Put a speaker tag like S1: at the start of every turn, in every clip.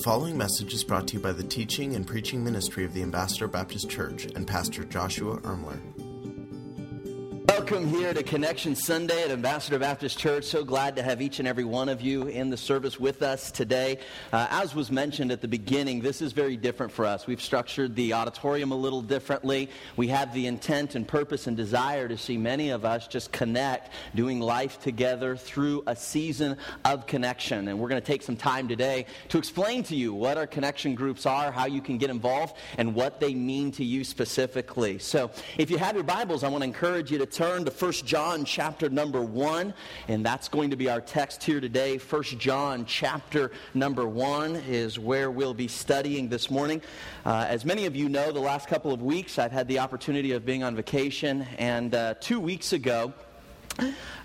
S1: following message is brought to you by the teaching and preaching ministry of the Ambassador Baptist Church and Pastor Joshua Ermler.
S2: Welcome here to Connection Sunday at Ambassador Baptist Church. So glad to have each and every one of you in the service with us today. Uh, as was mentioned at the beginning, this is very different for us. We've structured the auditorium a little differently. We have the intent and purpose and desire to see many of us just connect, doing life together through a season of connection. And we're going to take some time today to explain to you what our connection groups are, how you can get involved, and what they mean to you specifically. So if you have your Bibles, I want to encourage you to turn turn to 1 John chapter number 1, and that's going to be our text here today. 1 John chapter number 1 is where we'll be studying this morning. Uh, as many of you know, the last couple of weeks I've had the opportunity of being on vacation, and uh, two weeks ago,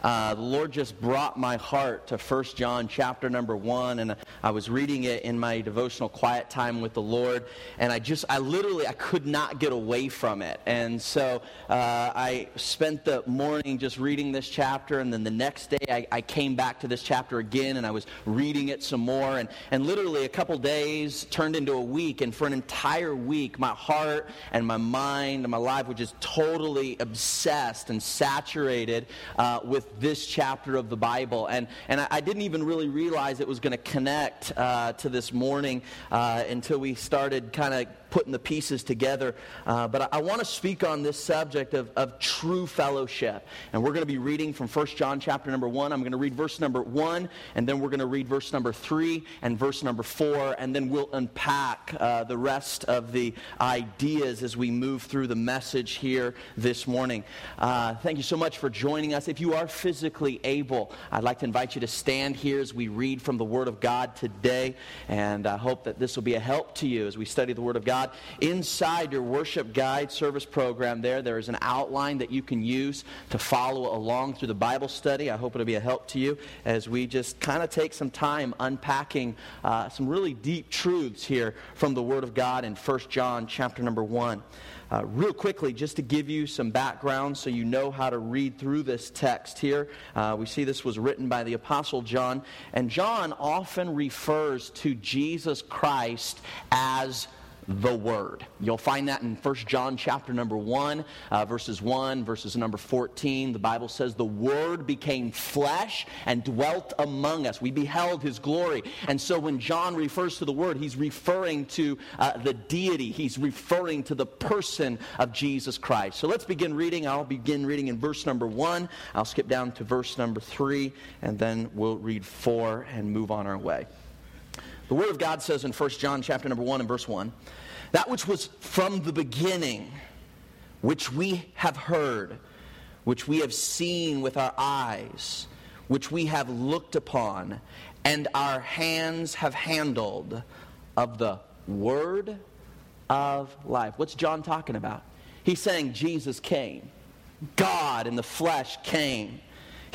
S2: uh, the Lord just brought my heart to 1 John chapter number 1, and I was reading it in my devotional quiet time with the Lord, and I just, I literally, I could not get away from it. And so uh, I spent the morning just reading this chapter, and then the next day I, I, came back to this chapter again, and I was reading it some more, and, and literally a couple days turned into a week, and for an entire week, my heart and my mind and my life were just totally obsessed and saturated uh, with this chapter of the Bible. And, and I, I didn't even really realize it was going to connect uh, to this morning uh, until we started kind of putting the pieces together. Uh, but I, I want to speak on this subject of, of true fellowship. And we're going to be reading from 1 John chapter number 1. I'm going to read verse number 1, and then we're going to read verse number 3 and verse number 4, and then we'll unpack uh, the rest of the ideas as we move through the message here this morning. Uh, thank you so much for joining us. If you are physically able, I'd like to invite you to stand here as we read from the Word of God today. And I hope that this will be a help to you as we study the Word of God. Inside your worship guide service program there, there is an outline that you can use to follow along through the Bible study. I hope it'll be a help to you as we just kind of take some time unpacking uh, some really deep truths here from the Word of God in 1 John chapter number 1. Uh, real quickly, just to give you some background so you know how to read through this text here, uh, we see this was written by the Apostle John, and John often refers to Jesus Christ as the Word. You'll find that in 1 John chapter number 1, uh, verses 1, verses number 14. The Bible says, The Word became flesh and dwelt among us. We beheld His glory. And so when John refers to the Word, he's referring to uh, the deity, he's referring to the person of Jesus Christ. So let's begin reading. I'll begin reading in verse number 1. I'll skip down to verse number 3, and then we'll read 4 and move on our way. The Word of God says in 1 John chapter number 1 and verse 1, that which was from the beginning, which we have heard, which we have seen with our eyes, which we have looked upon, and our hands have handled of the Word of life. What's John talking about? He's saying Jesus came. God in the flesh came.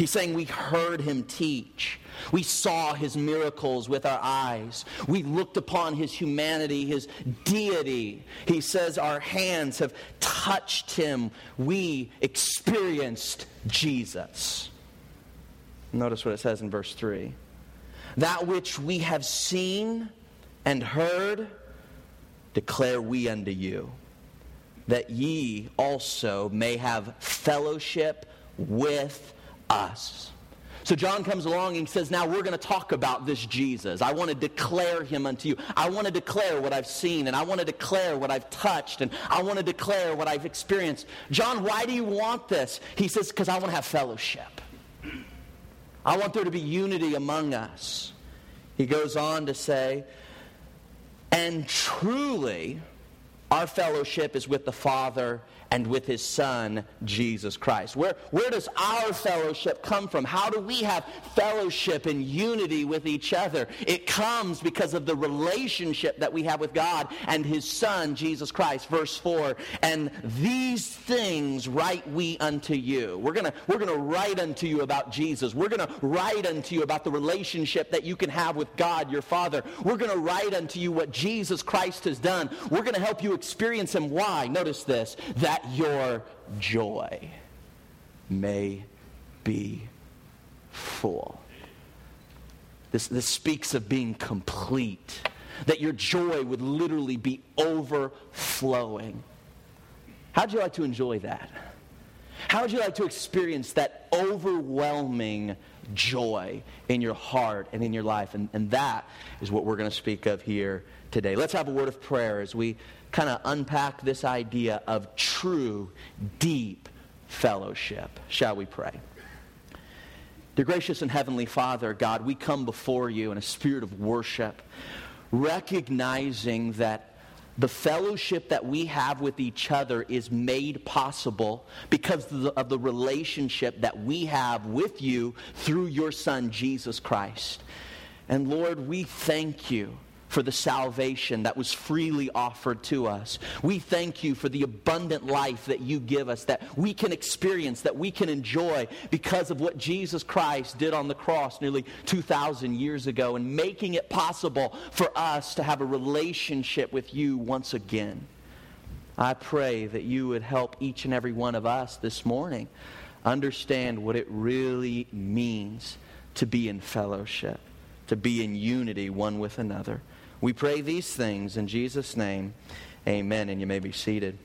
S2: He's saying we heard him teach. We saw his miracles with our eyes. We looked upon his humanity, his deity. He says our hands have touched him. We experienced Jesus. Notice what it says in verse 3 That which we have seen and heard, declare we unto you, that ye also may have fellowship with us. So John comes along and says, Now we're going to talk about this Jesus. I want to declare him unto you. I want to declare what I've seen, and I want to declare what I've touched, and I want to declare what I've experienced. John, why do you want this? He says, Because I want to have fellowship. I want there to be unity among us. He goes on to say, And truly, our fellowship is with the Father and with his son, Jesus Christ. Where, where does our fellowship come from? How do we have fellowship and unity with each other? It comes because of the relationship that we have with God and his son, Jesus Christ. Verse 4 And these things write we unto you. We're going we're going to write unto you about Jesus. We're going to write unto you about the relationship that you can have with God, your Father. We're going to write unto you what Jesus Christ has done. We're going to help you experience him. Why? Notice this that that your joy may be full. This, this speaks of being complete. that your joy would literally be overflowing. How'd you like to enjoy that? How would you like to experience that overwhelming joy in your heart and in your life? And, and that is what we're going to speak of here today. Let's have a word of prayer as we kind of unpack this idea of true, deep fellowship. Shall we pray? Dear gracious and heavenly Father, God, we come before you in a spirit of worship, recognizing that the fellowship that we have with each other is made possible because of the, of the, relationship that we have with you through your Son, Jesus Christ. And Lord, we thank you for the salvation that was freely offered to us. We thank you for the abundant life that you give us, that we can experience, that we can enjoy because of what Jesus Christ did on the cross nearly 2,000 years ago and making it possible for us to have a relationship with you once again. I pray that you would help each and every one of us this morning understand what it really means to be in fellowship, to be in unity one with another. We pray these things in Jesus' name. Amen. And you may be seated.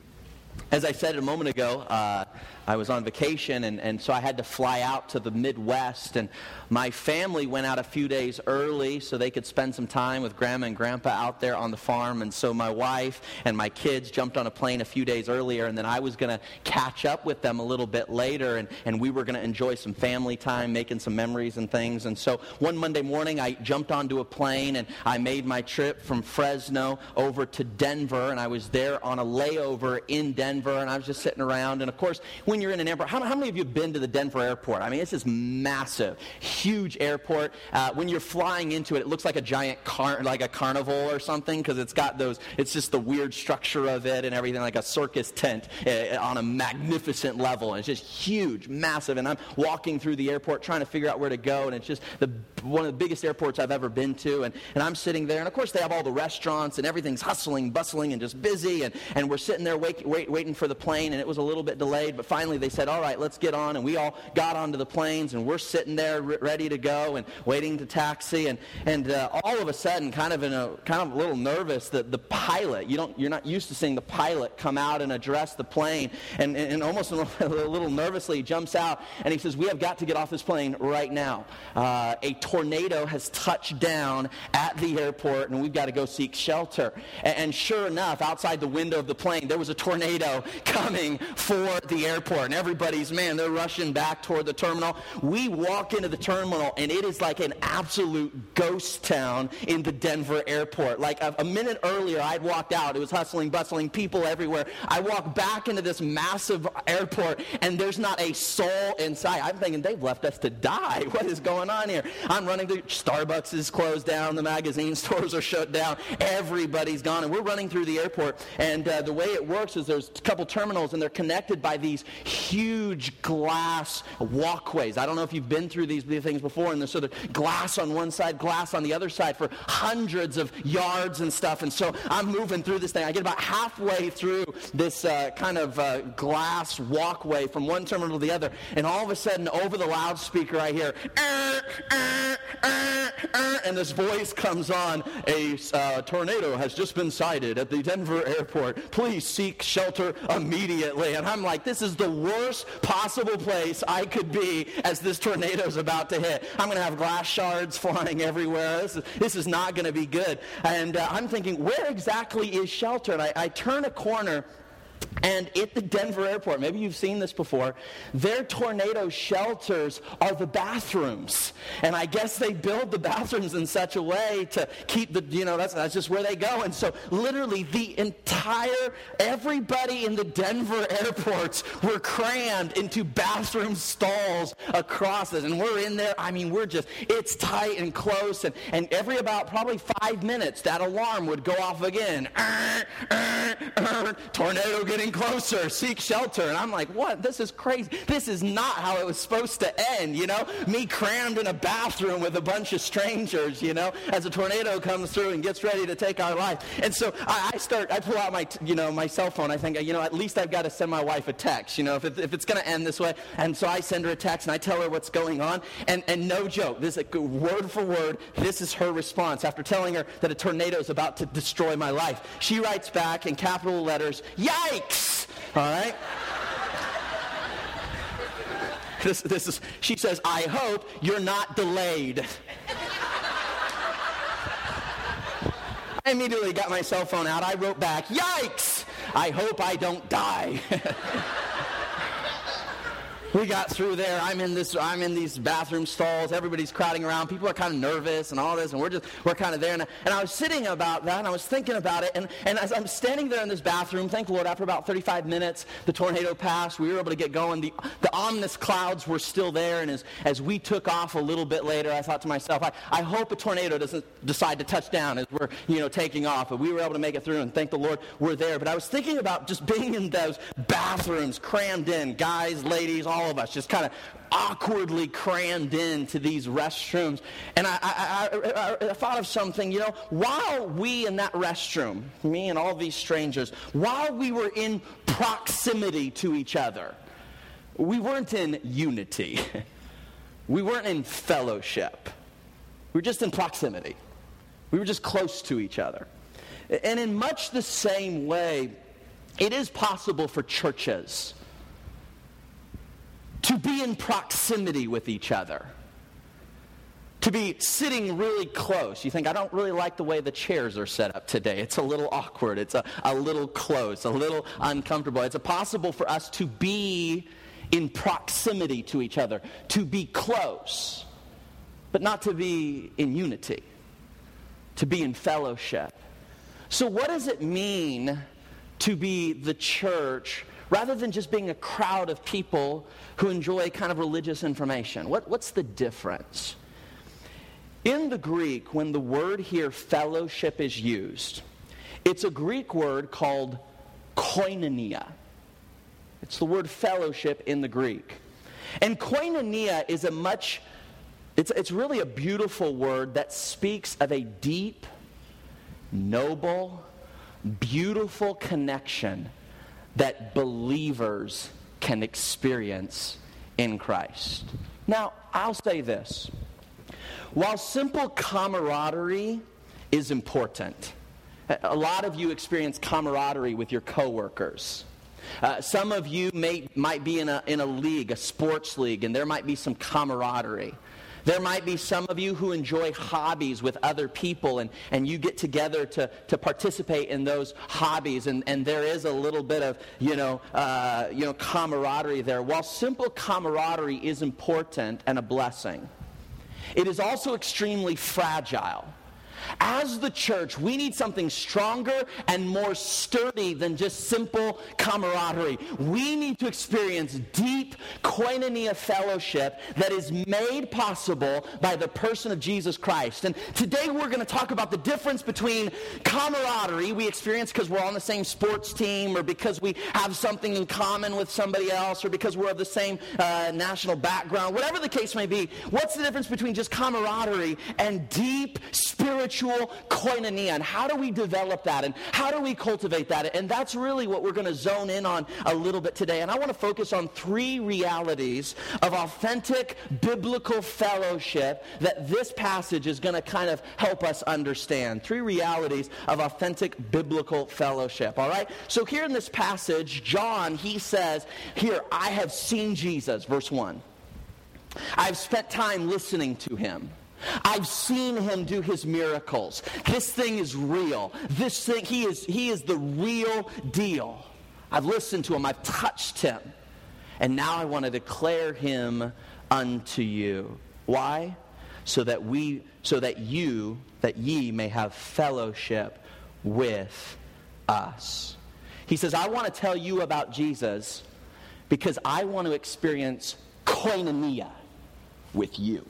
S2: As I said a moment ago, uh, I was on vacation, and, and so I had to fly out to the Midwest. And my family went out a few days early so they could spend some time with grandma and grandpa out there on the farm. And so my wife and my kids jumped on a plane a few days earlier, and then I was going to catch up with them a little bit later, and, and we were going to enjoy some family time, making some memories and things. And so one Monday morning, I jumped onto a plane, and I made my trip from Fresno over to Denver, and I was there on a layover in Denver, and I was just sitting around. And of course, when when you're in an airport, how, how, many of you have been to the Denver airport? I mean, it's this massive, huge airport. Uh, when you're flying into it, it looks like a giant car, like a carnival or something, because it's got those, it's just the weird structure of it and everything, like a circus tent uh, on a magnificent level. And it's just huge, massive. And I'm walking through the airport trying to figure out where to go, and it's just the, one of the biggest airports I've ever been to. And, and I'm sitting there, and of course, they have all the restaurants, and everything's hustling, bustling, and just busy. And, and we're sitting there wait, wait, waiting for the plane, and it was a little bit delayed, but finally, they said, all right, let's get on. And we all got onto the planes and we're sitting there ready to go and waiting to taxi. And, and uh, all of a sudden, kind of in a kind of a little nervous, that the pilot, you don't, you're not used to seeing the pilot come out and address the plane. And, and, almost a little nervously jumps out and he says, we have got to get off this plane right now. Uh, a tornado has touched down at the airport and we've got to go seek shelter. And, and sure enough, outside the window of the plane, there was a tornado coming for the airport and everybody's, man, they're rushing back toward the terminal. We walk into the terminal, and it is like an absolute ghost town in the Denver airport. Like a, a minute earlier, I'd walked out. It was hustling, bustling, people everywhere. I walk back into this massive airport, and there's not a soul inside. I'm thinking, they've left us to die. What is going on here? I'm running through, Starbucks is closed down, the magazine stores are shut down, everybody's gone, and we're running through the airport. And uh, the way it works is there's couple terminals, and they're connected by these huge glass walkways. I don't know if you've been through these things before, and there's sort of glass on one side, glass on the other side for hundreds of yards and stuff. And so I'm moving through this thing. I get about halfway through this uh, kind of uh, glass walkway from one terminal to the other, and all of a sudden, over the loudspeaker, I hear, er, er, er, and this voice comes on. A uh, tornado has just been sighted at the Denver airport. Please seek shelter immediately. And I'm like, this is the the worst possible place I could be as this tornado is about to hit. I'm going to have glass shards flying everywhere. This is, this is not going to be good. And uh, I'm thinking, where exactly is shelter? And I, I turn a corner and at the Denver airport, maybe you've seen this before, their tornado shelters are the bathrooms. And I guess they build the bathrooms in such a way to keep the, you know, that's, that's just where they go. And so literally the entire, everybody in the Denver airports were crammed into bathroom stalls across this. And we're in there, I mean, we're just, it's tight and close. And, and every about probably five minutes, that alarm would go off again. tornado getting closer, seek shelter. And I'm like, what? This is crazy. This is not how it was supposed to end, you know? Me crammed in a bathroom with a bunch of strangers, you know, as a tornado comes through and gets ready to take our life. And so I, I start, I pull out my, you know, my cell phone. I think, you know, at least I've got to send my wife a text, you know, if, it, if it's going to end this way. And so I send her a text and I tell her what's going on. And, and no joke, this is word for word, this is her response after telling her that a tornado is about to destroy my life. She writes back in capital letters, Yikes! All right? This, this is, she says, I hope you're not delayed. I immediately got my cell phone out. I wrote back, Yikes! I hope I don't die. we got through there. I'm in this. I'm in these bathroom stalls. Everybody's crowding around. People are kind of nervous and all this, and we're just we're kind of there. And, and I was sitting about that, and I was thinking about it. And, and as I'm standing there in this bathroom, thank the Lord, after about 35 minutes, the tornado passed. We were able to get going. The the ominous clouds were still there. And as as we took off a little bit later, I thought to myself, I, I hope a tornado doesn't decide to touch down as we're you know taking off. But we were able to make it through, and thank the Lord, we're there. But I was thinking about just being in those bathrooms, crammed in, guys, ladies, all all of us, just kind of awkwardly crammed into these restrooms. And I, I, I, I, thought of something, you know, while we in that restroom, me and all these strangers, while we were in proximity to each other, we weren't in unity. we weren't in fellowship. We were just in proximity. We were just close to each other. And in much the same way, it is possible for churches to be in proximity with each other. To be sitting really close. You think, I don't really like the way the chairs are set up today. It's a little awkward. It's a, a little close, a little uncomfortable. It's possible for us to be in proximity to each other, to be close, but not to be in unity, to be in fellowship. So, what does it mean to be the church rather than just being a crowd of people who enjoy kind of religious information. What, what's the difference? In the Greek, when the word here fellowship is used, it's a Greek word called koinonia. It's the word fellowship in the Greek. And koinonia is a much, it's, it's really a beautiful word that speaks of a deep, noble, beautiful connection that believers can experience in Christ. Now, I'll say this. While simple camaraderie is important, a lot of you experience camaraderie with your coworkers. Uh, some of you may, might be in a, in a league, a sports league, and there might be some camaraderie. There might be some of you who enjoy hobbies with other people and, and you get together to, to participate in those hobbies and, and there is a little bit of, you know, uh, you know, camaraderie there. While simple camaraderie is important and a blessing, it is also extremely fragile. As the church, we need something stronger and more sturdy than just simple camaraderie. We need to experience deep koinonia fellowship that is made possible by the person of Jesus Christ. And today we're going to talk about the difference between camaraderie we experience because we're on the same sports team or because we have something in common with somebody else or because we're of the same uh, national background, whatever the case may be. What's the difference between just camaraderie and deep spiritual spiritual koinonia. And how do we develop that? And how do we cultivate that? And that's really what we're going to zone in on a little bit today. And I want to focus on three realities of authentic biblical fellowship that this passage is going to kind of help us understand. Three realities of authentic biblical fellowship. All right? So here in this passage, John, he says, Here, I have seen Jesus, verse 1. I've spent time listening to him. I've seen him do his miracles. This thing is real. This thing, he is, he is the real deal. I've listened to him, I've touched him. And now I want to declare him unto you. Why? So that we, so that you, that ye may have fellowship with us. He says, I want to tell you about Jesus because I want to experience koinonia with you.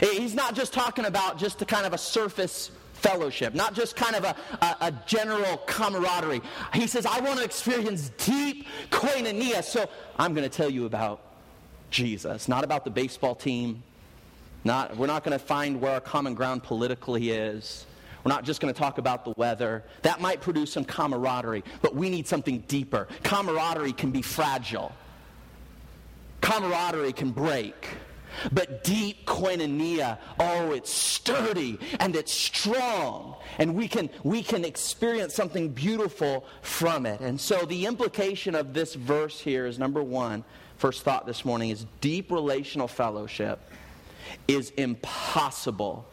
S2: He's not just talking about just a kind of a surface fellowship, not just kind of a, a, a, general camaraderie. He says, I want to experience deep koinonia. So I'm going to tell you about Jesus, not about the baseball team. Not, we're not going to find where our common ground politically is. We're not just going to talk about the weather. That might produce some camaraderie, but we need something deeper. Camaraderie can be fragile, camaraderie can break. But deep koinonia, oh, it's sturdy and it's strong. And we can, we can experience something beautiful from it. And so the implication of this verse here is number one, first thought this morning, is deep relational fellowship is impossible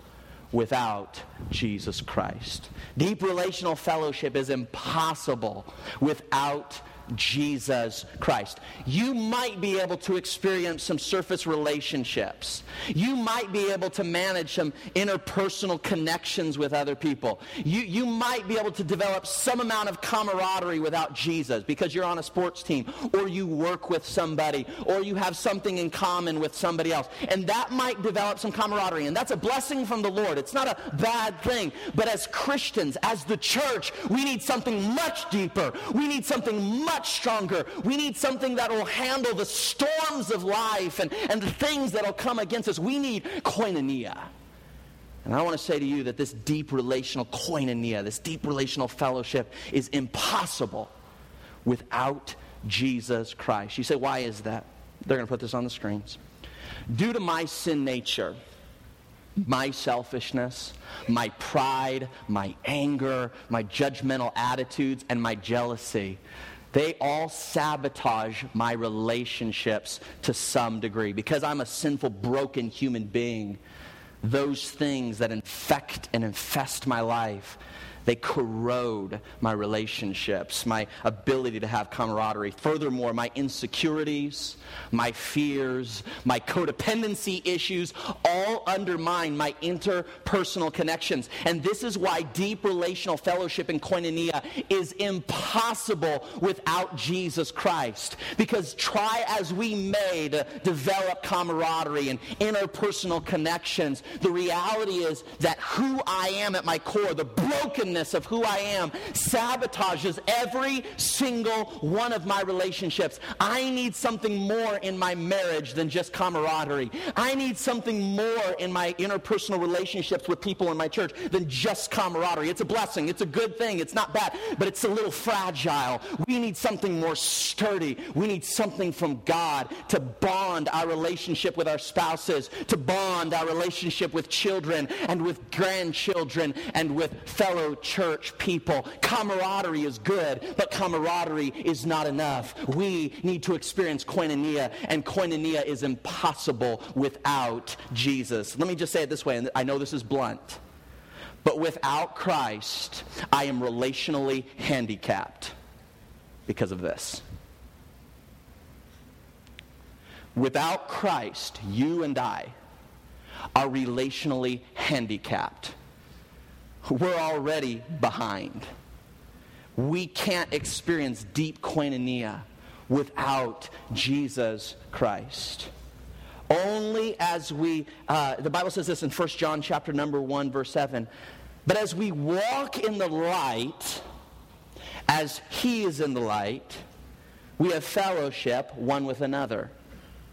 S2: without Jesus Christ. Deep relational fellowship is impossible without Jesus Christ. You might be able to experience some surface relationships. You might be able to manage some interpersonal connections with other people. You, you might be able to develop some amount of camaraderie without Jesus because you're on a sports team or you work with somebody or you have something in common with somebody else. And that might develop some camaraderie. And that's a blessing from the Lord. It's not a bad thing. But as Christians, as the church, we need something much deeper. We need something much stronger. We need something that will handle the storms of life and, and the things that will come against us. We need koinonia. And I want to say to you that this deep relational koinonia, this deep relational fellowship, is impossible without Jesus Christ. You say, why is that? They're going to put this on the screens. Due to my sin nature, my selfishness, my pride, my anger, my judgmental attitudes, and my jealousy, they all sabotage my relationships to some degree. Because I'm a sinful, broken human being, those things that infect and infest my life they corrode my relationships, my ability to have camaraderie. Furthermore, my insecurities, my fears, my codependency issues all undermine my interpersonal connections. And this is why deep relational fellowship in koinonia is impossible without Jesus Christ. Because try as we may to develop camaraderie and interpersonal connections, the reality is that who I am at my core, the brokenness of who I am sabotages every single one of my relationships. I need something more in my marriage than just camaraderie. I need something more in my interpersonal relationships with people in my church than just camaraderie. It's a blessing. It's a good thing. It's not bad, but it's a little fragile. We need something more sturdy. We need something from God to bond our relationship with our spouses, to bond our relationship with children and with grandchildren and with fellow church people. Camaraderie is good, but camaraderie is not enough. We need to experience koinonia, and koinonia is impossible without Jesus. Let me just say it this way, and I know this is blunt, but without Christ, I am relationally handicapped because of this. Without Christ, you and I are relationally handicapped we're already behind. We can't experience deep koinonia without Jesus Christ. Only as we, uh, the Bible says this in 1 John chapter number 1, verse 7. But as we walk in the light, as he is in the light, we have fellowship one with another.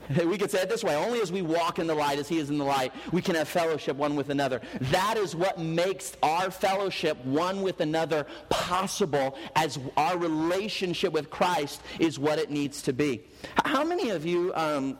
S2: We could say it this way only as we walk in the light as He is in the light, we can have fellowship one with another. That is what makes our fellowship one with another possible as our relationship with Christ is what it needs to be. How many of you, um,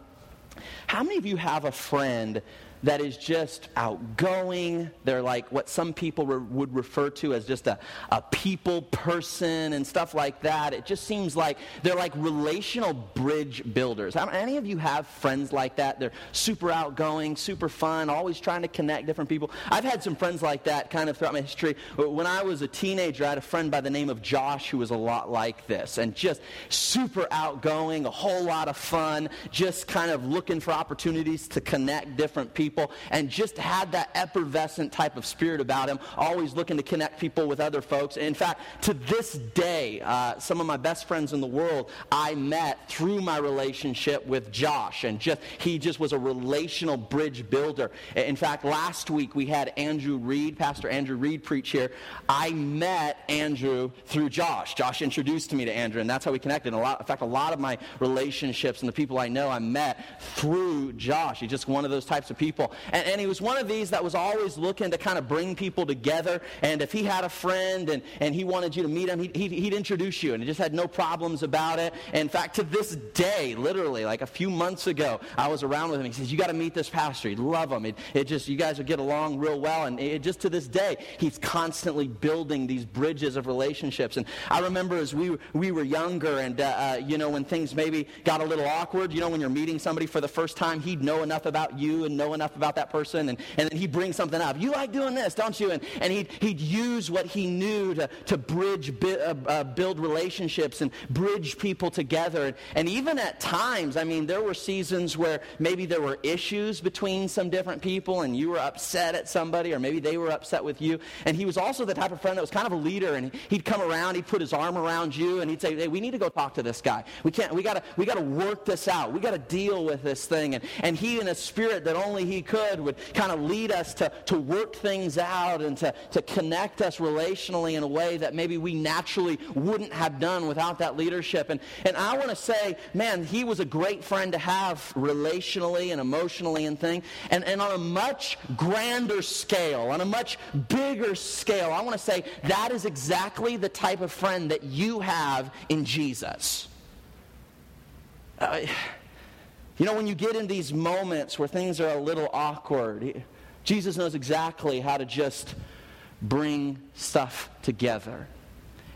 S2: how many of you have a friend that is just outgoing. They're like what some people re- would refer to as just a, a people person and stuff like that. It just seems like they're like relational bridge builders. Any of you have friends like that? They're super outgoing, super fun, always trying to connect different people. I've had some friends like that kind of throughout my history. When I was a teenager, I had a friend by the name of Josh who was a lot like this and just super outgoing, a whole lot of fun, just kind of looking for opportunities to connect different people people and just had that effervescent type of spirit about him, always looking to connect people with other folks. In fact, to this day, uh, some of my best friends in the world I met through my relationship with Josh. And just he just was a relational bridge builder. In fact, last week we had Andrew Reed, Pastor Andrew Reed, preach here. I met Andrew through Josh. Josh introduced me to Andrew, and that's how we connected. a lot, in fact, a lot of my relationships and the people I know I met through Josh. He's just one of those types of people. And, and he was one of these that was always looking to kind of bring people together. And if he had a friend and, and he wanted you to meet him, he'd, he'd introduce you. And he just had no problems about it. in fact, to this day, literally, like a few months ago, I was around with him. He says, You got to meet this pastor. You'd love him. It, it just, you guys would get along real well. And it, just to this day, he's constantly building these bridges of relationships. And I remember as we, we were younger and, uh, uh, you know, when things maybe got a little awkward, you know, when you're meeting somebody for the first time, he'd know enough about you and know enough about that person. And, and then he'd bring something up. You like doing this, don't you? And, and he'd, he'd use what he knew to, to bridge, uh, uh, build relationships and bridge people together. And, and even at times, I mean, there were seasons where maybe there were issues between some different people and you were upset at somebody or maybe they were upset with you. And he was also the type of friend that was kind of a leader and he'd come around, he'd put his arm around you and he'd say, hey, we need to go talk to this guy. We can't, we gotta, we gotta work this out. We gotta deal with this thing. And, and he in a spirit that only he could would kind of lead us to, to work things out and to, to connect us relationally in a way that maybe we naturally wouldn't have done without that leadership. And, and I want to say, man, he was a great friend to have relationally and emotionally and thing. And, and on a much grander scale, on a much bigger scale, I want to say that is exactly the type of friend that you have in Jesus. Uh, you know, when you get in these moments where things are a little awkward, Jesus knows exactly how to just bring stuff together.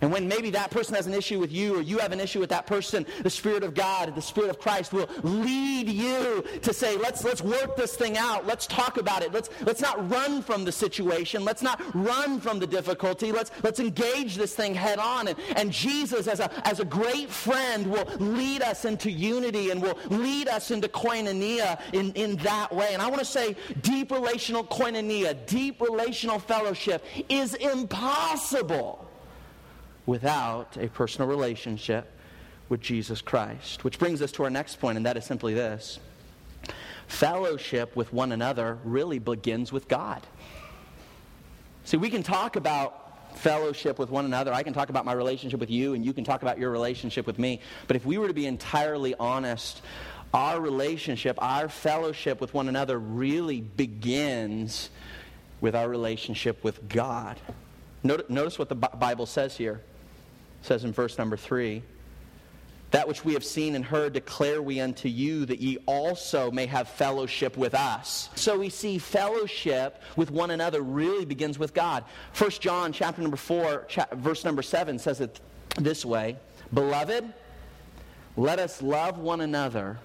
S2: And when maybe that person has an issue with you or you have an issue with that person, the Spirit of God, the Spirit of Christ will lead you to say, let's, let's work this thing out. Let's talk about it. Let's, let's not run from the situation. Let's not run from the difficulty. Let's, let's engage this thing head on. And, and Jesus, as a, as a great friend, will lead us into unity and will lead us into koinonia in, in that way. And I want to say deep relational koinonia, deep relational fellowship is impossible without a personal relationship with Jesus Christ. Which brings us to our next point, and that is simply this fellowship with one another really begins with God. See, we can talk about fellowship with one another. I can talk about my relationship with you, and you can talk about your relationship with me. But if we were to be entirely honest, our relationship, our fellowship with one another really begins with our relationship with God. Notice what the Bible says here says in verse number 3 that which we have seen and heard declare we unto you that ye also may have fellowship with us. So we see fellowship with one another really begins with god. 1 john chapter number 4 cha- verse number 7 says it this way beloved let us love one another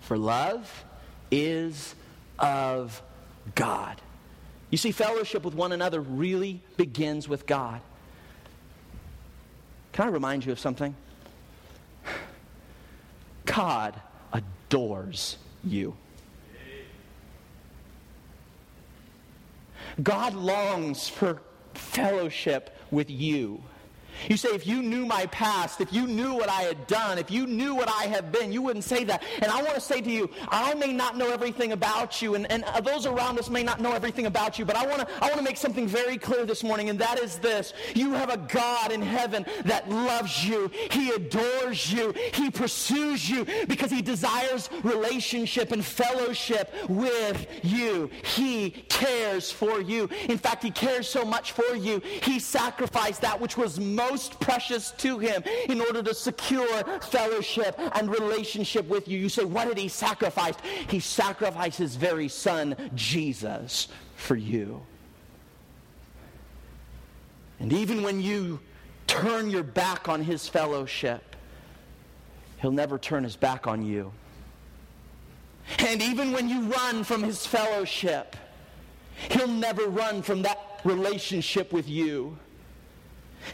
S2: for love is of god. You see fellowship with one another really begins with god can I remind you of something? God adores you. God longs for fellowship with you. You say, if you knew my past, if you knew what I had done, if you knew what I have been, you wouldn't say that. And I want to say to you, I may not know everything about you, and, and uh, those around us may not know everything about you, but I want to I want to make something very clear this morning, and that is this. You have a God in heaven that loves you. He adores you. He pursues you because he desires relationship and fellowship with you. He cares for you. In fact, he cares so much for you, he sacrificed that which was most most precious to him in order to secure fellowship and relationship with you. You say, what did he sacrifice? He sacrificed his very son, Jesus, for you. And even when you turn your back on his fellowship, he'll never turn his back on you. And even when you run from his fellowship, he'll never run from that relationship with you.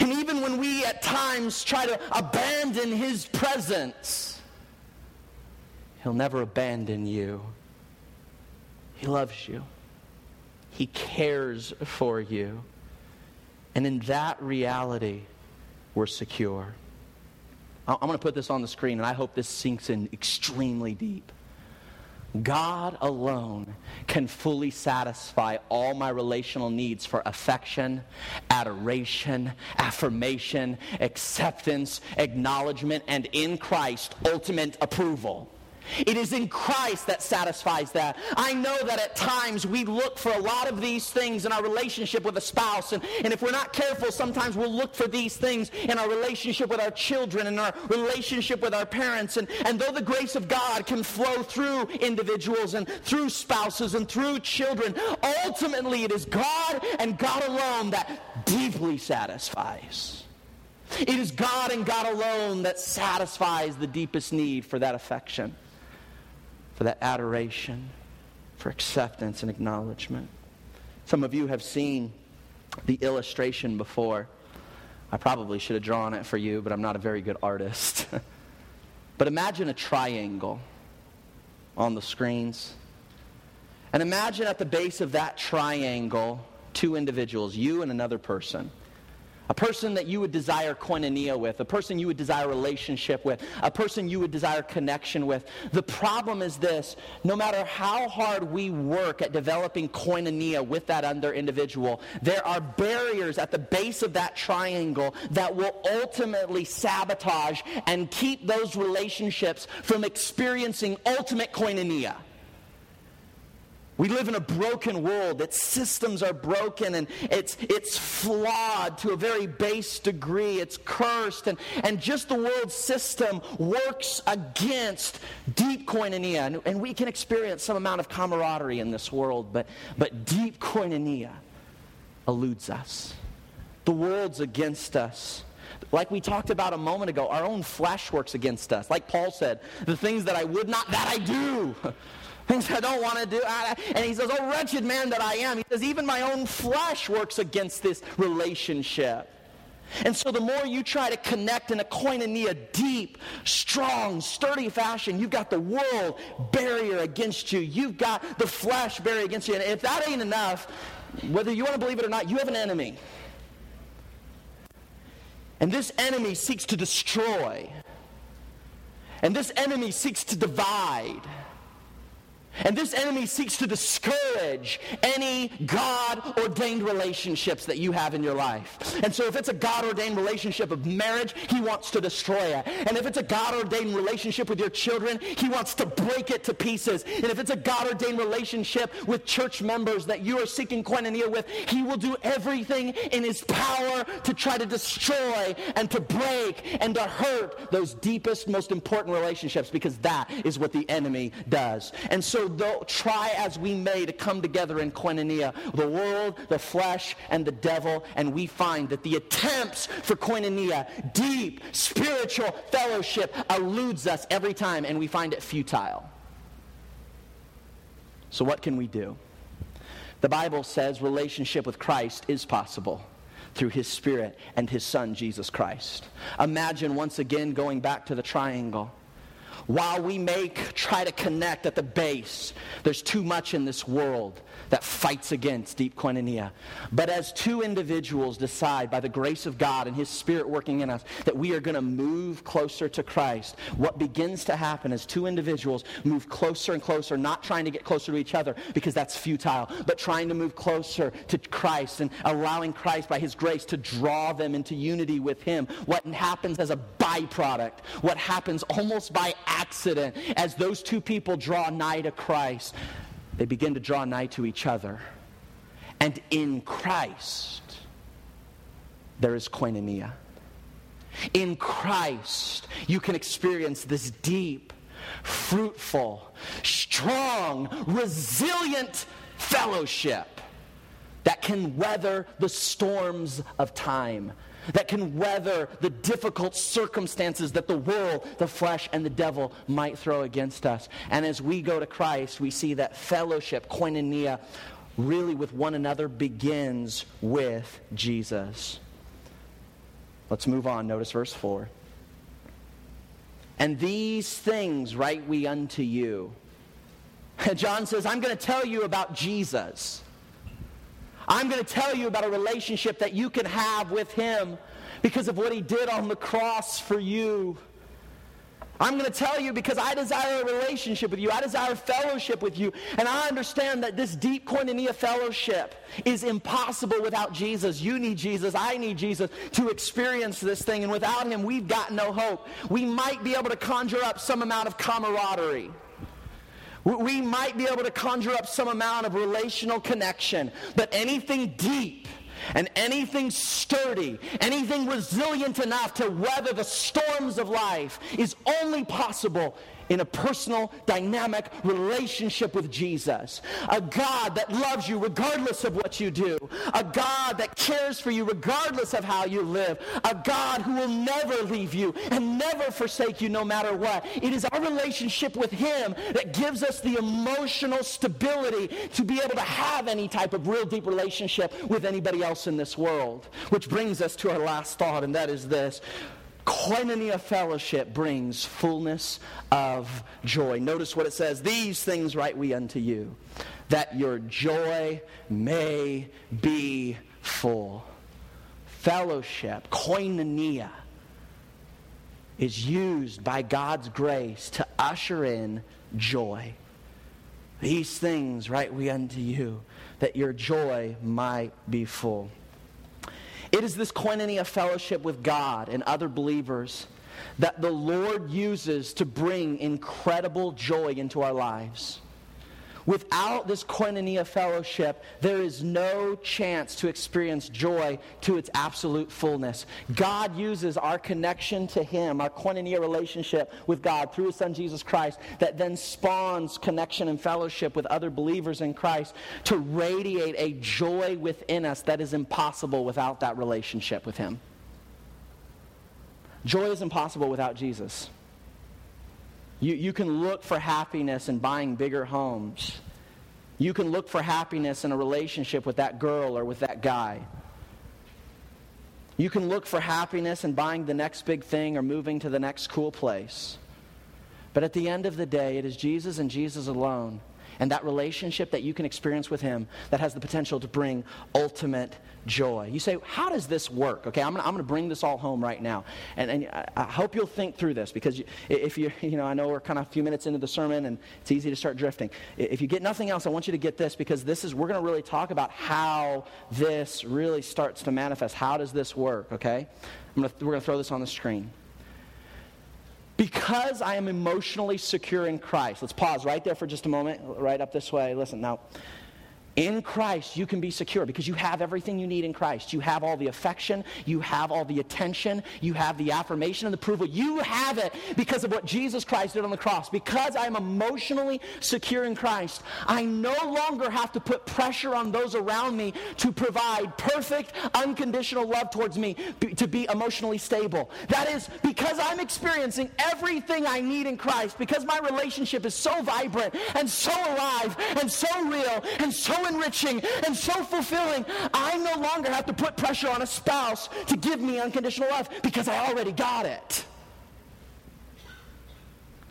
S2: And even when we at times try to abandon his presence, he'll never abandon you. He loves you. He cares for you. And in that reality, we're secure. I'm going to put this on the screen, and I hope this sinks in extremely deep. God alone can fully satisfy all my relational needs for affection, adoration, affirmation, acceptance, acknowledgement, and in Christ, ultimate approval. It is in Christ that satisfies that. I know that at times we look for a lot of these things in our relationship with a spouse. And, and if we're not careful, sometimes we'll look for these things in our relationship with our children and our relationship with our parents. And, and though the grace of God can flow through individuals and through spouses and through children, ultimately it is God and God alone that deeply satisfies. It is God and God alone that satisfies the deepest need for that affection for that adoration, for acceptance and acknowledgement. Some of you have seen the illustration before. I probably should have drawn it for you, but I'm not a very good artist. but imagine a triangle on the screens. And imagine at the base of that triangle two individuals, you and another person a person that you would desire koinonia with, a person you would desire relationship with, a person you would desire connection with. The problem is this no matter how hard we work at developing koinonia with that other individual, there are barriers at the base of that triangle that will ultimately sabotage and keep those relationships from experiencing ultimate koinonia. We live in a broken world. Its systems are broken and it's, it's flawed to a very base degree. It's cursed. And, and just the world system works against deep koinonia. And, and we can experience some amount of camaraderie in this world, but, but deep koinonia eludes us. The world's against us. Like we talked about a moment ago, our own flesh works against us. Like Paul said, the things that I would not, that I do. Things I don't want to do. And he says, Oh, wretched man that I am. He says, Even my own flesh works against this relationship. And so the more you try to connect in a koinonia, deep, strong, sturdy fashion, you've got the world barrier against you. You've got the flesh barrier against you. And if that ain't enough, whether you want to believe it or not, you have an enemy. And this enemy seeks to destroy. And this enemy seeks to divide. And this enemy seeks to discourage any God ordained relationships that you have in your life. And so if it's a God ordained relationship of marriage, he wants to destroy it. And if it's a God ordained relationship with your children, he wants to break it to pieces. And if it's a God ordained relationship with church members that you are seeking koinonia with, he will do everything in his power to try to destroy and to break and to hurt those deepest, most important relationships because that is what the enemy does. And so though, try as we may to come together in koinonia, the world, the flesh, and the devil, and we find that the attempts for koinonia, deep spiritual fellowship, eludes us every time, and we find it futile. So, what can we do? The Bible says relationship with Christ is possible through his Spirit and his Son, Jesus Christ. Imagine once again going back to the triangle while we may try to connect at the base, there's too much in this world that fights against deep koinonia. But as two individuals decide by the grace of God and His Spirit working in us that we are going to move closer to Christ, what begins to happen is two individuals move closer and closer, not trying to get closer to each other because that's futile, but trying to move closer to Christ and allowing Christ by His grace to draw them into unity with Him. What happens as a byproduct, what happens almost by accident as those two people draw nigh to Christ, they begin to draw nigh to each other. And in Christ, there is koinonia. In Christ, you can experience this deep, fruitful, strong, resilient fellowship that can weather the storms of time that can weather the difficult circumstances that the world, the flesh, and the devil might throw against us. And as we go to Christ, we see that fellowship, koinonia, really with one another begins with Jesus. Let's move on. Notice verse 4. And these things write we unto you, John says, I'm going to tell you about Jesus. I'm going to tell you about a relationship that you can have with him because of what he did on the cross for you. I'm going to tell you because I desire a relationship with you. I desire fellowship with you. And I understand that this deep koinonia fellowship is impossible without Jesus. You need Jesus. I need Jesus to experience this thing. And without him, we've got no hope. We might be able to conjure up some amount of camaraderie. We might be able to conjure up some amount of relational connection. But anything deep, and anything sturdy, anything resilient enough to weather the storms of life is only possible in a personal, dynamic relationship with Jesus. A God that loves you regardless of what you do. A God that cares for you regardless of how you live. A God who will never leave you and never forsake you no matter what. It is our relationship with Him that gives us the emotional stability to be able to have any type of real deep relationship with anybody else in this world. Which brings us to our last thought, and that is this koinonia fellowship brings fullness of joy. Notice what it says These things write we unto you, that your joy may be full. Fellowship, koinonia, is used by God's grace to usher in joy. These things write we unto you, that your joy might be full. It is this koinonia fellowship with God and other believers that the Lord uses to bring incredible joy into our lives. Without this koinonia fellowship, there is no chance to experience joy to its absolute fullness. God uses our connection to Him, our koinonia relationship with God through His Son Jesus Christ, that then spawns connection and fellowship with other believers in Christ to radiate a joy within us that is impossible without that relationship with Him. Joy is impossible without Jesus. You, you can look for happiness in buying bigger homes. You can look for happiness in a relationship with that girl or with that guy. You can look for happiness in buying the next big thing or moving to the next cool place. But at the end of the day, it is Jesus and Jesus alone and that relationship that you can experience with Him that has the potential to bring ultimate joy. You say, How does this work? Okay, I'm going to bring this all home right now. And, and I hope you'll think through this because if you, you know, I know we're kind of a few minutes into the sermon and it's easy to start drifting. If you get nothing else, I want you to get this because this is, we're going to really talk about how this really starts to manifest. How does this work? Okay? Gonna, we're going to throw this on the screen. Because I am emotionally secure in Christ. Let's pause right there for just a moment, right up this way. Listen, now, in Christ, you can be secure because you have everything you need in Christ. You have all the affection, you have all the attention, you have the affirmation and the approval. You have it because of what Jesus Christ did on the cross. Because I'm emotionally secure in Christ, I no longer have to put pressure on those around me to provide perfect, unconditional love towards me to be emotionally stable. That is because I'm experiencing everything I need in Christ, because my relationship is so vibrant and so alive and so real and so enriching and so fulfilling. I no longer have to put pressure on a spouse to give me unconditional love because I already got it.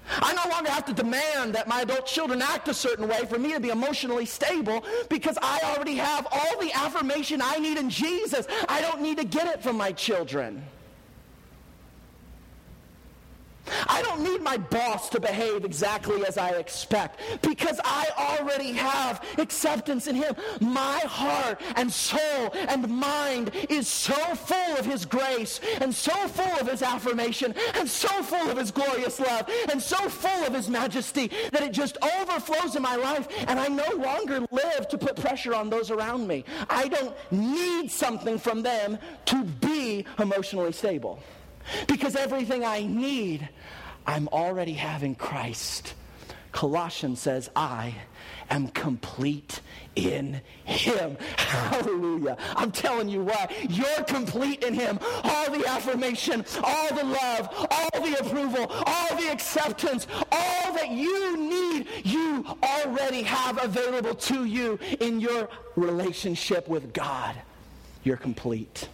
S2: I no longer have to demand that my adult children act a certain way for me to be emotionally stable because I already have all the affirmation I need in Jesus. I don't need to get it from my children. I don't need my boss to behave exactly as I expect because I already have acceptance in him. My heart and soul and mind is so full of his grace and so full of his affirmation and so full of his glorious love and so full of his majesty that it just overflows in my life and I no longer live to put pressure on those around me. I don't need something from them to be emotionally stable. Because everything I need, I'm already having Christ. Colossians says, I am complete in Him. Hallelujah. I'm telling you what, you're complete in Him. All the affirmation, all the love, all the approval, all the acceptance, all that you need, you already have available to you in your relationship with God. You're complete.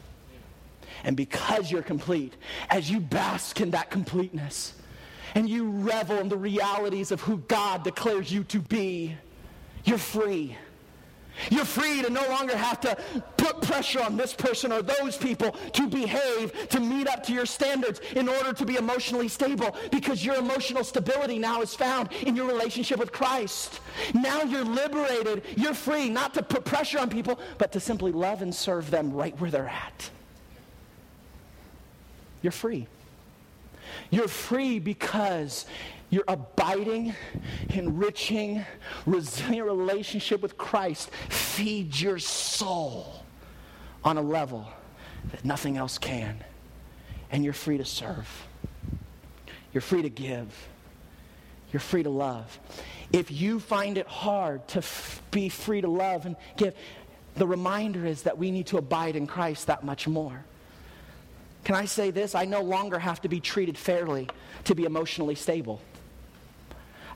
S2: And because you're complete, as you bask in that completeness, and you revel in the realities of who God declares you to be, you're free. You're free to no longer have to put pressure on this person or those people to behave, to meet up to your standards in order to be emotionally stable because your emotional stability now is found in your relationship with Christ. Now you're liberated. You're free not to put pressure on people, but to simply love and serve them right where they're at. You're free. You're free because you're abiding, enriching, resilient relationship with Christ feeds your soul on a level that nothing else can. And you're free to serve. You're free to give. You're free to love. If you find it hard to f- be free to love and give, the reminder is that we need to abide in Christ that much more. Can I say this? I no longer have to be treated fairly to be emotionally stable.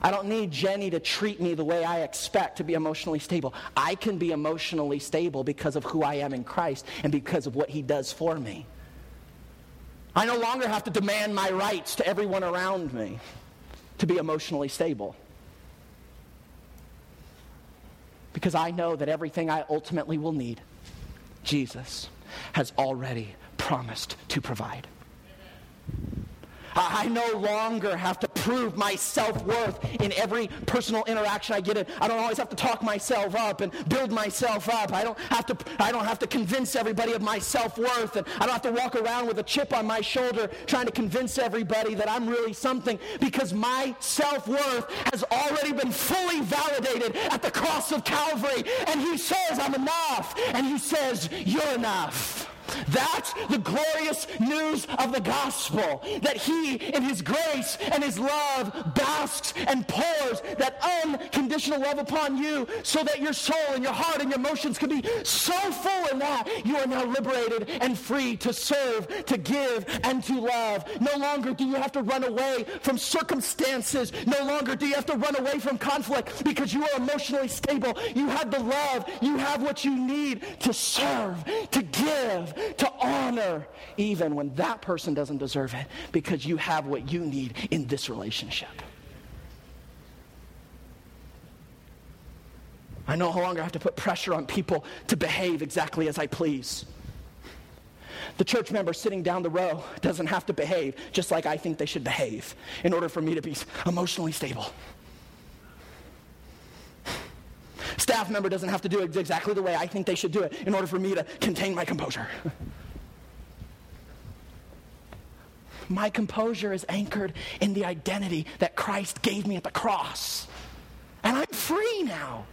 S2: I don't need Jenny to treat me the way I expect to be emotionally stable. I can be emotionally stable because of who I am in Christ and because of what He does for me. I no longer have to demand my rights to everyone around me to be emotionally stable. Because I know that everything I ultimately will need, Jesus has already promised to provide. I no longer have to prove my self-worth in every personal interaction I get in. I don't always have to talk myself up and build myself up. I don't have to, I don't have to convince everybody of my self-worth. And I don't have to walk around with a chip on my shoulder trying to convince everybody that I'm really something because my self-worth has already been fully validated at the cross of Calvary. And he says, I'm enough. And he says, you're enough. That's the glorious news of the gospel that he, in his grace and his love, basks and pours that unconditional love upon you so that your soul and your heart and your emotions can be so full in that you are now liberated and free to serve, to give, and to love. No longer do you have to run away from circumstances. No longer do you have to run away from conflict because you are emotionally stable. You have the love. You have what you need to serve, to give, to honor, even when that person doesn't deserve it, because you have what you need in this relationship. I no longer have to put pressure on people to behave exactly as I please. The church member sitting down the row doesn't have to behave just like I think they should behave in order for me to be emotionally stable. Staff member doesn't have to do it exactly the way I think they should do it in order for me to contain my composure. my composure is anchored in the identity that Christ gave me at the cross. And I'm free now.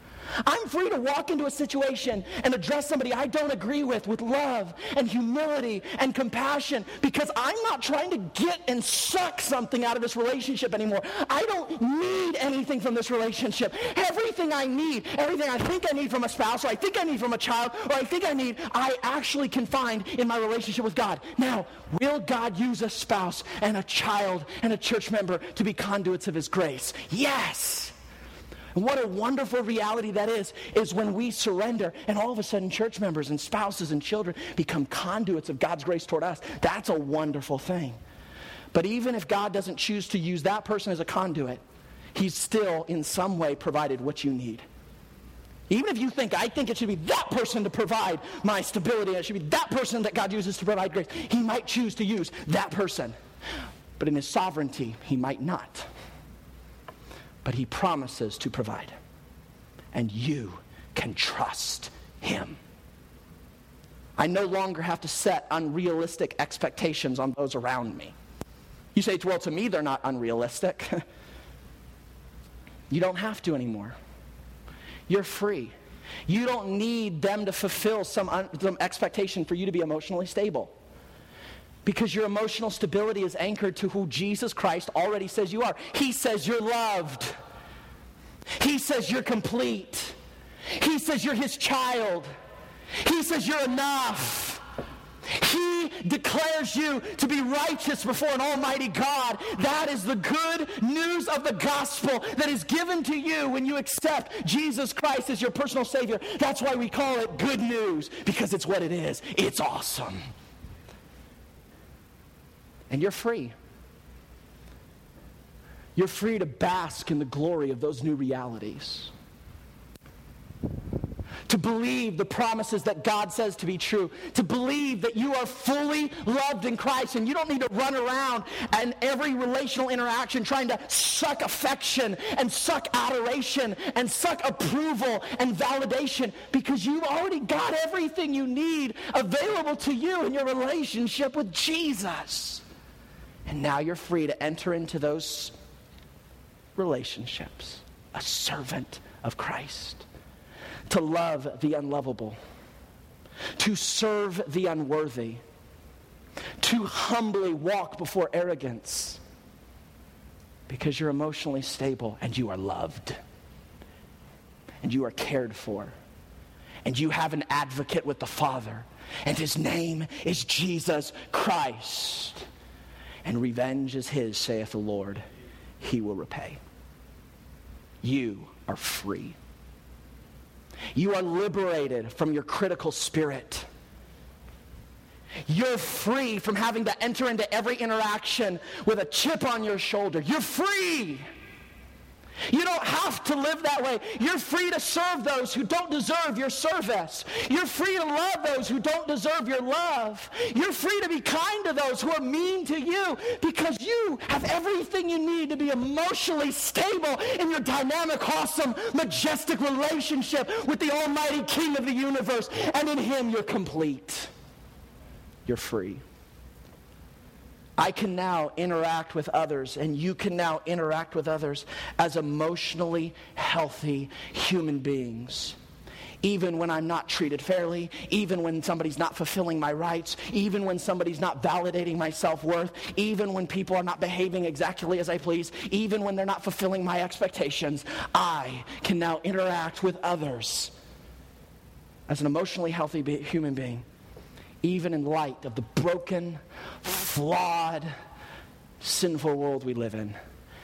S2: I'm free to walk into a situation and address somebody I don't agree with with love and humility and compassion because I'm not trying to get and suck something out of this relationship anymore. I don't need anything from this relationship. Everything I need, everything I think I need from a spouse or I think I need from a child or I think I need, I actually can find in my relationship with God. Now, will God use a spouse and a child and a church member to be conduits of his grace? Yes. And what a wonderful reality that is, is when we surrender and all of a sudden church members and spouses and children become conduits of God's grace toward us. That's a wonderful thing. But even if God doesn't choose to use that person as a conduit, He's still in some way provided what you need. Even if you think, I think it should be that person to provide my stability, it should be that person that God uses to provide grace, He might choose to use that person. But in His sovereignty, He might not but he promises to provide. And you can trust him. I no longer have to set unrealistic expectations on those around me. You say, well, to me, they're not unrealistic. you don't have to anymore. You're free. You don't need them to fulfill some, un- some expectation for you to be emotionally stable. Because your emotional stability is anchored to who Jesus Christ already says you are. He says you're loved. He says you're complete. He says you're his child. He says you're enough. He declares you to be righteous before an almighty God. That is the good news of the gospel that is given to you when you accept Jesus Christ as your personal Savior. That's why we call it good news, because it's what it is. It's awesome and you're free. You're free to bask in the glory of those new realities to believe the promises that God says to be true, to believe that you are fully loved in Christ and you don't need to run around and every relational interaction trying to suck affection and suck adoration and suck approval and validation because you've already got everything you need available to you in your relationship with Jesus. And now you're free to enter into those relationships, a servant of Christ. To love the unlovable, to serve the unworthy, to humbly walk before arrogance. Because you're emotionally stable and you are loved. And you are cared for. And you have an advocate with the Father. And his name is Jesus Christ. And revenge is his, saith the Lord. He will repay. You are free. You are liberated from your critical spirit. You're free from having to enter into every interaction with a chip on your shoulder. You're free. You don't have to live that way. You're free to serve those who don't deserve your service. You're free to love those who don't deserve your love. You're free to be kind to those who are mean to you because you have everything you need to be emotionally stable in your dynamic, awesome, majestic relationship with the Almighty King of the universe. And in Him, you're complete. You're free. I can now interact with others, and you can now interact with others as emotionally healthy human beings. Even when I'm not treated fairly, even when somebody's not fulfilling my rights, even when somebody's not validating my self worth, even when people are not behaving exactly as I please, even when they're not fulfilling my expectations, I can now interact with others as an emotionally healthy human being even in light of the broken, flawed, sinful world we live in,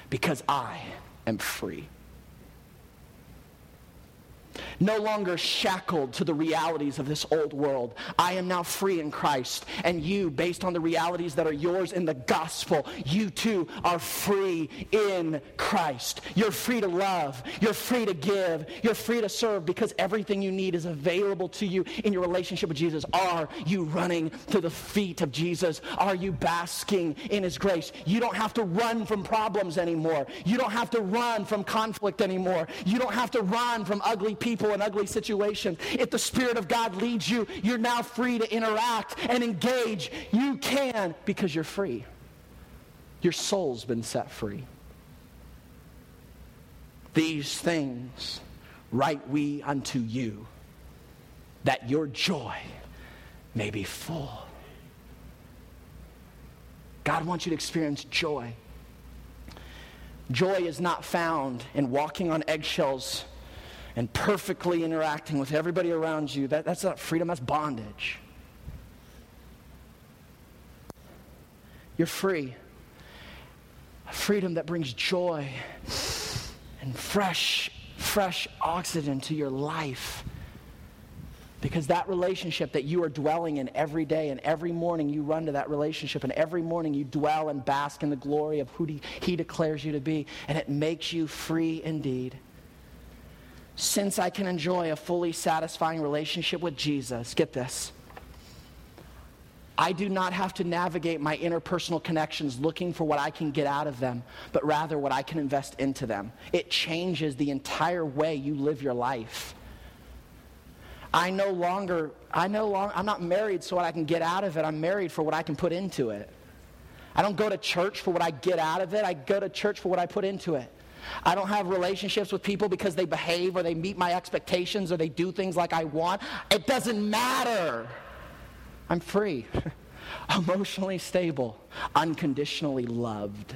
S2: because I am free no longer shackled to the realities of this old world. I am now free in Christ. And you, based on the realities that are yours in the gospel, you too are free in Christ. You're free to love. You're free to give. You're free to serve because everything you need is available to you in your relationship with Jesus. Are you running to the feet of Jesus? Are you basking in his grace? You don't have to run from problems anymore. You don't have to run from conflict anymore. You don't have to run from ugly people people in ugly situations. If the Spirit of God leads you, you're now free to interact and engage. You can because you're free. Your soul's been set free. These things write we unto you, that your joy may be full. God wants you to experience joy. Joy is not found in walking on eggshells and perfectly interacting with everybody around you, that, that's not freedom, that's bondage. You're free. A freedom that brings joy and fresh, fresh oxygen to your life. Because that relationship that you are dwelling in every day and every morning you run to that relationship and every morning you dwell and bask in the glory of who he, he declares you to be. And it makes you free indeed since I can enjoy a fully satisfying relationship with Jesus, get this. I do not have to navigate my interpersonal connections looking for what I can get out of them, but rather what I can invest into them. It changes the entire way you live your life. I no longer, I no longer, I'm not married so what I can get out of it. I'm married for what I can put into it. I don't go to church for what I get out of it. I go to church for what I put into it. I don't have relationships with people because they behave or they meet my expectations or they do things like I want. It doesn't matter. I'm free, emotionally stable, unconditionally loved.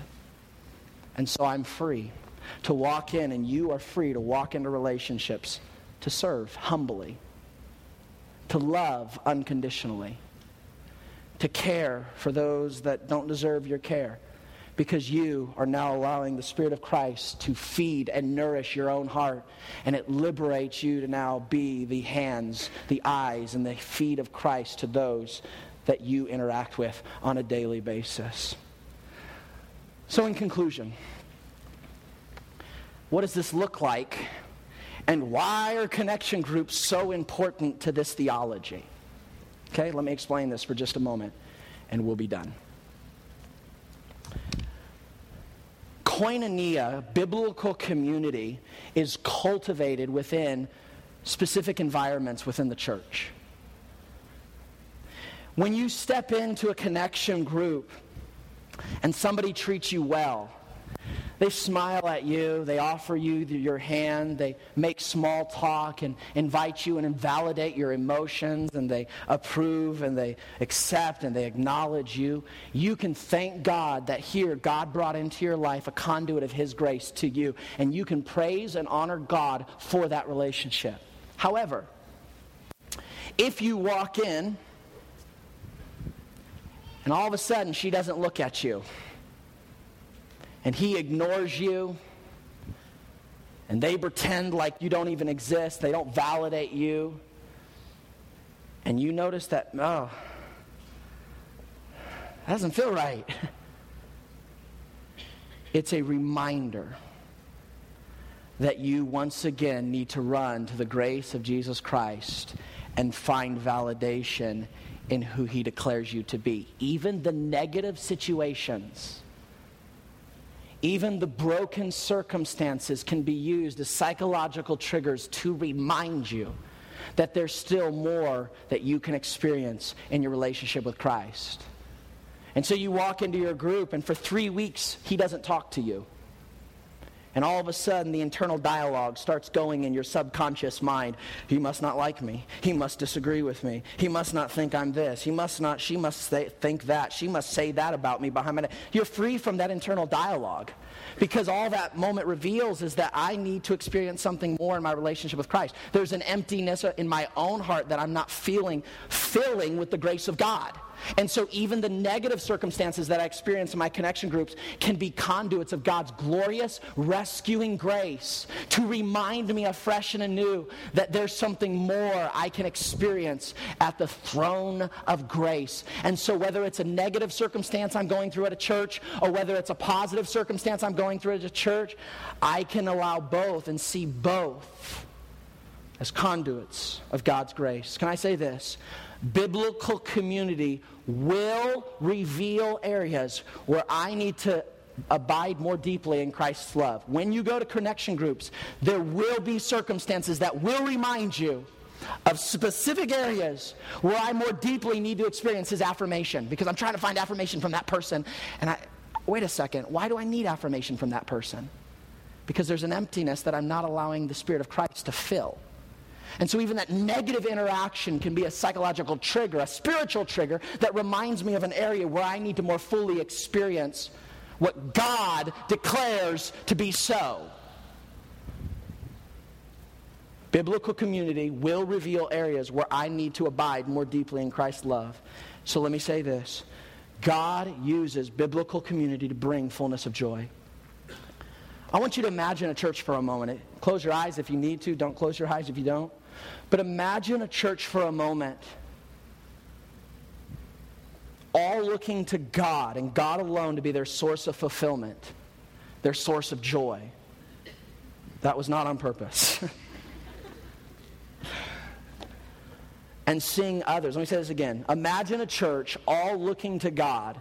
S2: And so I'm free to walk in, and you are free to walk into relationships, to serve humbly, to love unconditionally, to care for those that don't deserve your care because you are now allowing the Spirit of Christ to feed and nourish your own heart. And it liberates you to now be the hands, the eyes, and the feet of Christ to those that you interact with on a daily basis. So, in conclusion, what does this look like? And why are connection groups so important to this theology? Okay, let me explain this for just a moment and we'll be done. Koinonia, biblical community, is cultivated within specific environments within the church. When you step into a connection group and somebody treats you well, they smile at you, they offer you your hand, they make small talk and invite you and invalidate your emotions, and they approve and they accept and they acknowledge you. You can thank God that here God brought into your life a conduit of His grace to you, and you can praise and honor God for that relationship. However, if you walk in and all of a sudden she doesn't look at you, and he ignores you, and they pretend like you don't even exist, they don't validate you, and you notice that, oh, that doesn't feel right. It's a reminder that you once again need to run to the grace of Jesus Christ and find validation in who he declares you to be. Even the negative situations even the broken circumstances can be used as psychological triggers to remind you that there's still more that you can experience in your relationship with Christ. And so you walk into your group, and for three weeks, he doesn't talk to you. And all of a sudden, the internal dialogue starts going in your subconscious mind. He must not like me. He must disagree with me. He must not think I'm this. He must not, she must say, think that. She must say that about me behind my You're free from that internal dialogue. Because all that moment reveals is that I need to experience something more in my relationship with Christ. There's an emptiness in my own heart that I'm not feeling, filling with the grace of God. And so, even the negative circumstances that I experience in my connection groups can be conduits of God's glorious, rescuing grace to remind me afresh and anew that there's something more I can experience at the throne of grace. And so, whether it's a negative circumstance I'm going through at a church or whether it's a positive circumstance I'm going through at a church, I can allow both and see both as conduits of God's grace. Can I say this? biblical community will reveal areas where I need to abide more deeply in Christ's love. When you go to connection groups, there will be circumstances that will remind you of specific areas where I more deeply need to experience his affirmation because I'm trying to find affirmation from that person and I wait a second, why do I need affirmation from that person? Because there's an emptiness that I'm not allowing the spirit of Christ to fill. And so, even that negative interaction can be a psychological trigger, a spiritual trigger that reminds me of an area where I need to more fully experience what God declares to be so. Biblical community will reveal areas where I need to abide more deeply in Christ's love. So, let me say this God uses biblical community to bring fullness of joy. I want you to imagine a church for a moment. Close your eyes if you need to. Don't close your eyes if you don't. But imagine a church for a moment, all looking to God and God alone to be their source of fulfillment, their source of joy. That was not on purpose. and seeing others. Let me say this again. Imagine a church all looking to God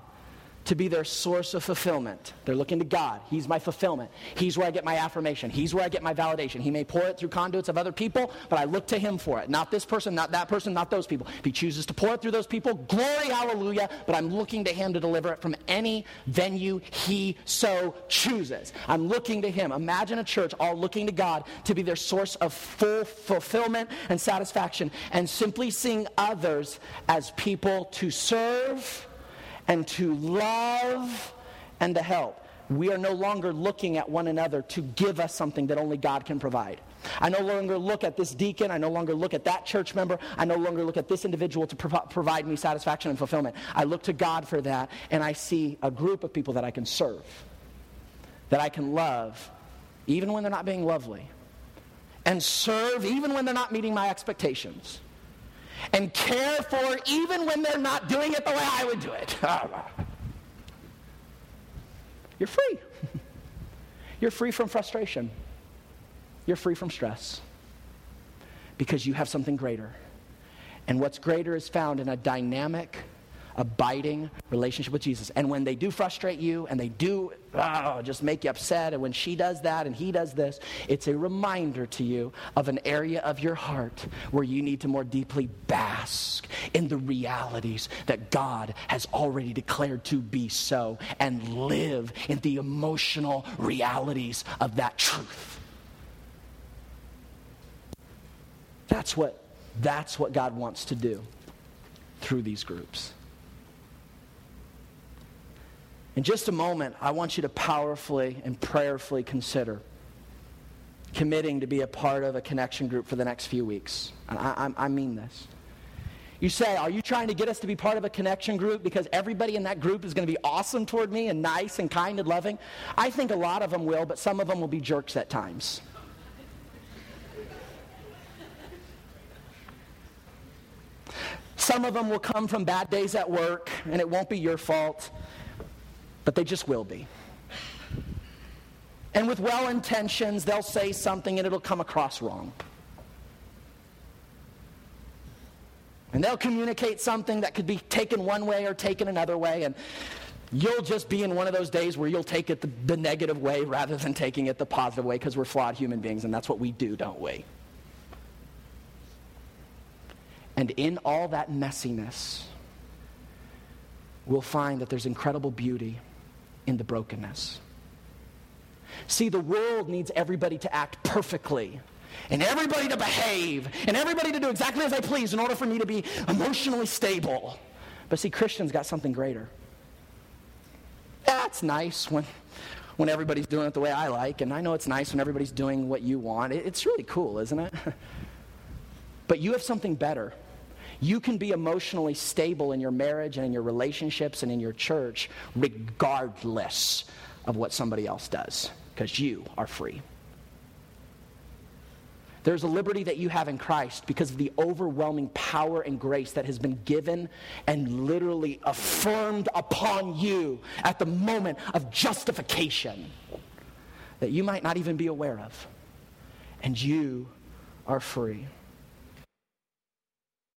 S2: to be their source of fulfillment. They're looking to God. He's my fulfillment. He's where I get my affirmation. He's where I get my validation. He may pour it through conduits of other people, but I look to Him for it. Not this person, not that person, not those people. If He chooses to pour it through those people, glory, hallelujah, but I'm looking to Him to deliver it from any venue He so chooses. I'm looking to Him. Imagine a church all looking to God to be their source of full fulfillment and satisfaction, and simply seeing others as people to serve and to love and to help. We are no longer looking at one another to give us something that only God can provide. I no longer look at this deacon. I no longer look at that church member. I no longer look at this individual to pro- provide me satisfaction and fulfillment. I look to God for that, and I see a group of people that I can serve, that I can love, even when they're not being lovely, and serve even when they're not meeting my expectations and care for even when they're not doing it the way I would do it. Ah, You're free. You're free from frustration. You're free from stress because you have something greater. And what's greater is found in a dynamic, abiding relationship with Jesus. And when they do frustrate you and they do oh, just make you upset, and when she does that and he does this, it's a reminder to you of an area of your heart where you need to more deeply bask in the realities that God has already declared to be so and live in the emotional realities of that truth. That's what, that's what God wants to do through these groups. In just a moment, I want you to powerfully and prayerfully consider committing to be a part of a connection group for the next few weeks. And I, I, I, mean this. You say, Are you trying to get us to be part of a connection group because everybody in that group is going to be awesome toward me and nice and kind and loving? I think a lot of them will, but some of them will be jerks at times. Some of them will come from bad days at work, and it won't be your fault but they just will be. And with well intentions, they'll say something and it'll come across wrong. And they'll communicate something that could be taken one way or taken another way. And you'll just be in one of those days where you'll take it the, the negative way rather than taking it the positive way because we're flawed human beings and that's what we do, don't we? And in all that messiness, we'll find that there's incredible beauty in the brokenness. See, the world needs everybody to act perfectly and everybody to behave and everybody to do exactly as I please in order for me to be emotionally stable. But see, Christians got something greater. That's nice when, when everybody's doing it the way I like, and I know it's nice when everybody's doing what you want. It's really cool, isn't it? but you have something better. You can be emotionally stable in your marriage and in your relationships and in your church regardless of what somebody else does because you are free. There's a liberty that you have in Christ because of the overwhelming power and grace that has been given and literally affirmed upon you at the moment of justification that you might not even be aware of. And you are free.